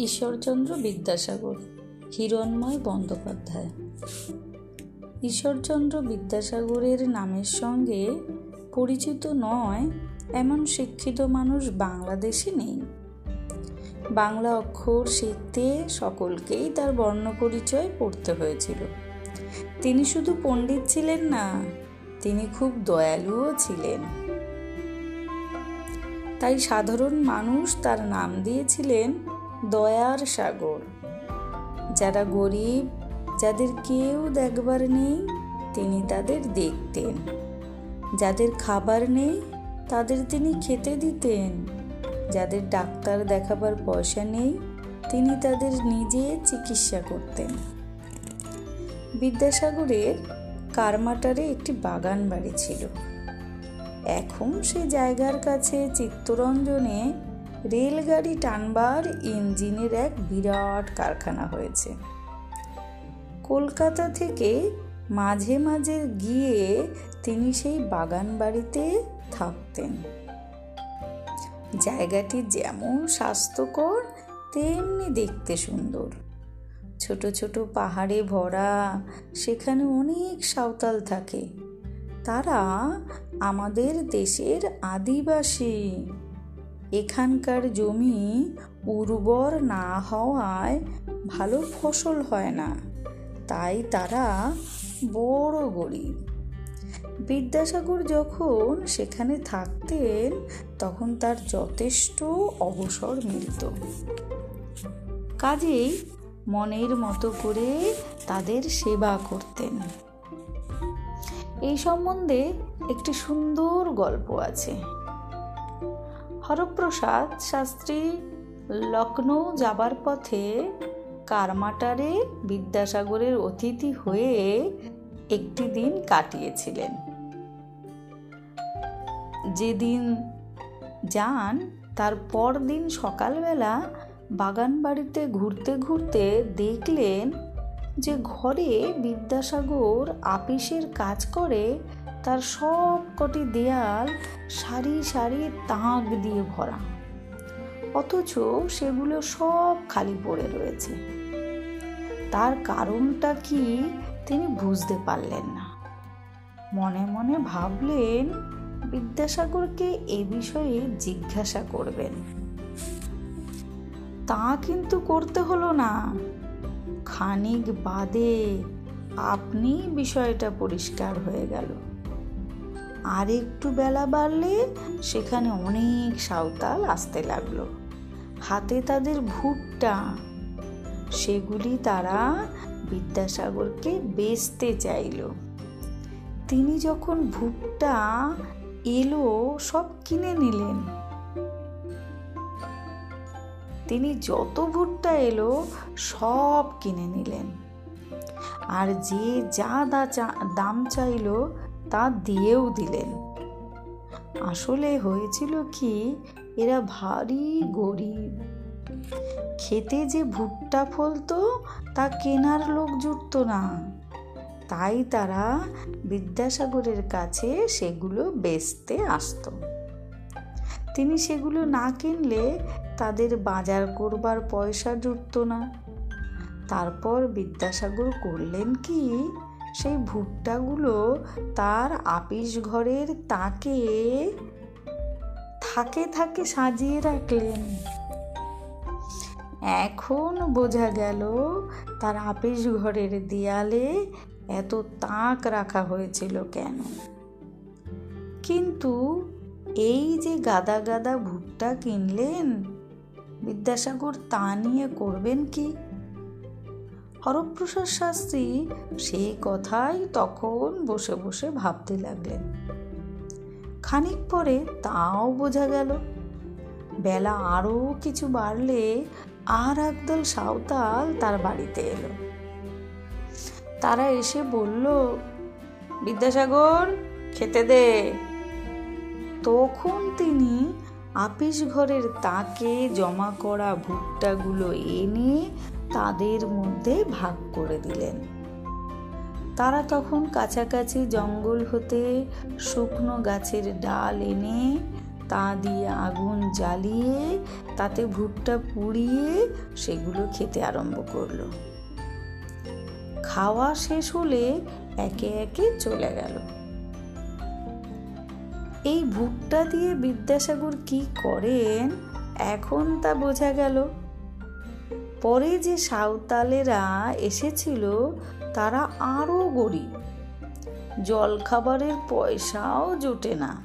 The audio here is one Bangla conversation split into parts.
ঈশ্বরচন্দ্র বিদ্যাসাগর, হিরণময় বন্দ্যোপাধ্যায়। ঈশ্বরচন্দ্র বিদ্যাসাগরের নামের সঙ্গে পরিচিত নয় এমন শিক্ষিত মানুষ বাংলাদেশে নেই। বাংলা অক্ষর শিখতে সকলকেই তার বর্ণ পরিচয় পড়তে হয়েছিল। তিনি শুধু পণ্ডিত ছিলেন না, তিনি খুব দয়ালুও ছিলেন। তাই সাধারণ মানুষ তার নাম দিয়েছিলেন দয়ার সাগর। যারা গরিব, যাদের কেউ দেখবার নেই, তিনি তাদের দেখতেন। যাদের খাবার নেই, তাদের তিনি খেতে দিতেন। যাদের ডাক্তার দেখাবার পয়সা নেই, তিনি তাদের নিজে চিকিৎসা করতেন। বিদ্যাসাগরের কারমাটারে একটি বাগান বাড়ি ছিল। এখন সে জায়গার কাছে চিত্তরঞ্জনে রেলগাড়ি টানবার ইঞ্জিনের এক বিরাট কারখানা হয়েছে। কলকাতা থেকে মাঝে মাঝে গিয়ে তিনি সেই বাগান বাড়িতে থাকতেন। জায়গাটি যেমন স্বাস্থ্যকর, তেমনি দেখতে সুন্দর। ছোট ছোট পাহাড়ে ভরা, সেখানে অনেক সাঁওতাল থাকে। তারা আমাদের দেশের আদিবাসী এখানকার জমি উর্বর না হওয়ায় ভালো ফসল হয় না। তাই তারা বড় গরিব। বিদ্যাসাগর যখন সেখানে থাকতেন, তখন তার যথেষ্ট অবসর মিলত। কাজেই মনের মতো করে তাদের সেবা করতেন। এই সম্বন্ধে একটি সুন্দর গল্প আছে। হরপ্রসাদ শাস্ত্রী লখনৌ যাবার পথে কারমাটারে বিদ্যাসাগরের অতিথি হয়ে একটি দিন কাটিয়েছিলেন। যেদিন যান, তার পর দিন সকালবেলা বাগান বাড়িতে ঘুরতে ঘুরতে দেখলেন যে ঘরে বিদ্যাসাগর আপিসের কাজ করে, তার সব কটি দেয়াল সারি সারি তাঁক দিয়ে ভরা। অথচ সেগুলো সব খালি পড়ে রয়েছে। তার কারণটা কি তিনি বুঝতে পারলেন না। মনে মনে ভাবলেন, বিদ্যাসাগরকে এ বিষয়ে জিজ্ঞাসা করবেন। তা কিন্তু করতে হলো না। খানিক বাদে আপনি বিষয়টা পরিষ্কার হয়ে গেল। আর একটু বেলা বাড়লে সেখানে অনেক সাঁওতাল আসতে লাগল। হাতে তাদের ভুট্টা, সেগুলি তারা বিদ্যাসাগরকে বেচতে চাইল। তিনি যখন ভুট্টা এলো, সব কিনে নিলেন। তিনি যত ভুট্টা এলো, সব কিনে নিলেন। আর যে যা দাম চাইল, তা দিয়েও দিলেন। আসলে হয়েছিল কি, এরা ভারী গরিব। খেতে যে ভুট্টা ফলতো তা কেনার লোক জুটত না। তাই তারা বিদ্যাসাগরের কাছে সেগুলো বেচতে আসত। তিনি সেগুলো না কিনলে তাদের বাজার করবার পয়সা জুটত না। তারপর বিদ্যাসাগর করলেন কি, সেই ভুট্টাগুলো তার আপিস ঘরের তাকে থাকে থাকে সাজিয়ে রাখলেন। এখন বোঝা গেল তার আপিস ঘরের দেয়ালে এত তাক রাখা হয়েছিল কেন। কিন্তু এই যে গাদা গাদা ভুট্টা কিনলেন বিদ্যাসাগর তা নিয়ে করবেন কি? হরপ্রসাদ শাস্ত্রী সেই কথাই তখন বসে বসে ভাবতে লাগলেন। খানিক পরে তাও বোঝা গেল, বেলা আরও কিছু বাড়লে আর একদল সাঁওতাল তার বাড়িতে এলো। তারা এসে বলল, বিদ্যাসাগর, খেতে দে। তখন তিনি আপিস ঘরের তাকে জমা করা ভুট্টাগুলো এনে তাদের মধ্যে ভাগ করে দিলেন। তারা তখন কাছাকাছি জঙ্গল হতে শুকনো গাছের ডাল এনে তা দিয়ে আগুন জ্বালিয়ে তাতে ভুট্টা পুড়িয়ে সেগুলো খেতে আরম্ভ করল। খাওয়া শেষ হলে একে একে চলে গেল। এই ভুট্টা দিয়ে বিদ্যাসাগর কি করেন? এখন তা বোঝা গেল। পরে যে সাঁওতালেরা এসেছিল, তারা আরও গরিব। জলখাবারের পয়সাও জোটে না।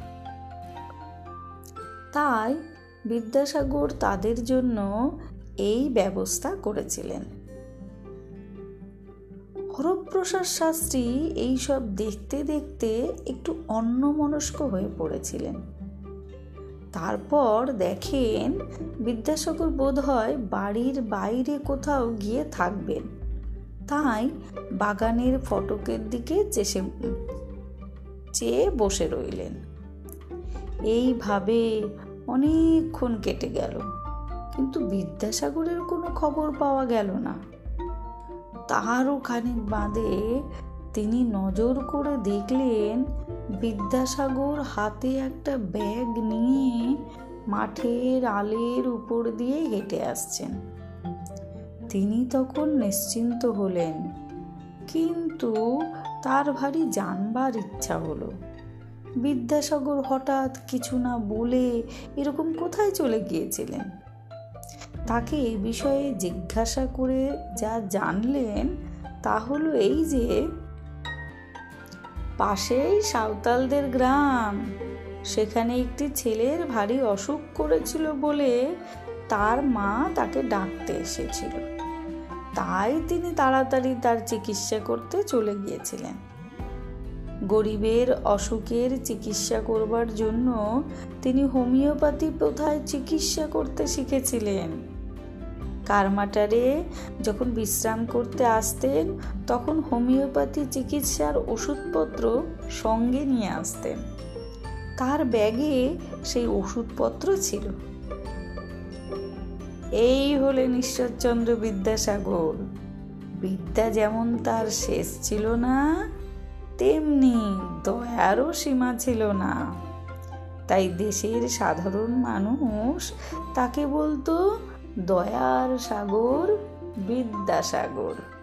তাই বিদ্যাসাগর তাদের জন্য এই ব্যবস্থা করেছিলেন। হরপ্রসাদ শাস্ত্রী এইসব দেখতে দেখতে একটু অন্যমনস্ক হয়ে পড়েছিলেন। তারপর দেখেন বিদ্যাসাগর বোধ হয় বাড়ির বাইরে কোথাও গিয়ে থাকবেন। তাই বাগানের ফটকের দিকে চেষে চেয়ে বসে রইলেন। এইভাবে অনেকক্ষণ কেটে গেল। কিন্তু বিদ্যাসাগরের কোনো খবর পাওয়া গেল না। তারও খানিক বাদে তিনি নজর করে দেখলেন বিদ্যাসাগর হাতে একটা ব্যাগ নিয়ে মাঠের আলের উপর দিয়ে হেঁটে আসছেন। তিনি তখন নিশ্চিন্ত হলেন, কিন্তু তার ভারী জানবার ইচ্ছা হলো। বিদ্যাসাগর হঠাৎ কিছু না বলে এরকম কোথায় চলে গিয়েছিলেন? তাকে এই বিষয়ে জিজ্ঞাসা করে যা জানলেন তা হলো এই যে, পাশেই সাঁওতালদের গ্রাম। সেখানে একটি ছেলের ভারী অসুখ করেছিল বলে তার মা তাকে ডাকতে এসেছিল। তাই তিনি তাড়াতাড়ি তার চিকিৎসা করতে চলে গিয়েছিলেন। গরিবের অসুখের চিকিৎসা করবার জন্য তিনি হোমিওপ্যাথি প্রথায় চিকিৎসা করতে শিখেছিলেন। কারমাটারে যখন বিশ্রাম করতে আসতেন, তখন হোমিওপ্যাথি চিকিৎসার ওষুধপত্র সঙ্গে নিয়ে আসতেন। তার ব্যাগে সেই ওষুধপত্র ছিল? এই হলেন ঈশ্বরচন্দ্র বিদ্যাসাগর। বিদ্যা যেমন তার শেষ ছিল না, তেমনি দয়ারও সীমা ছিল না। তাই দেশের সাধারণ মানুষ তাকে বলতো দয়ার সাগর বিদ্যাসাগর।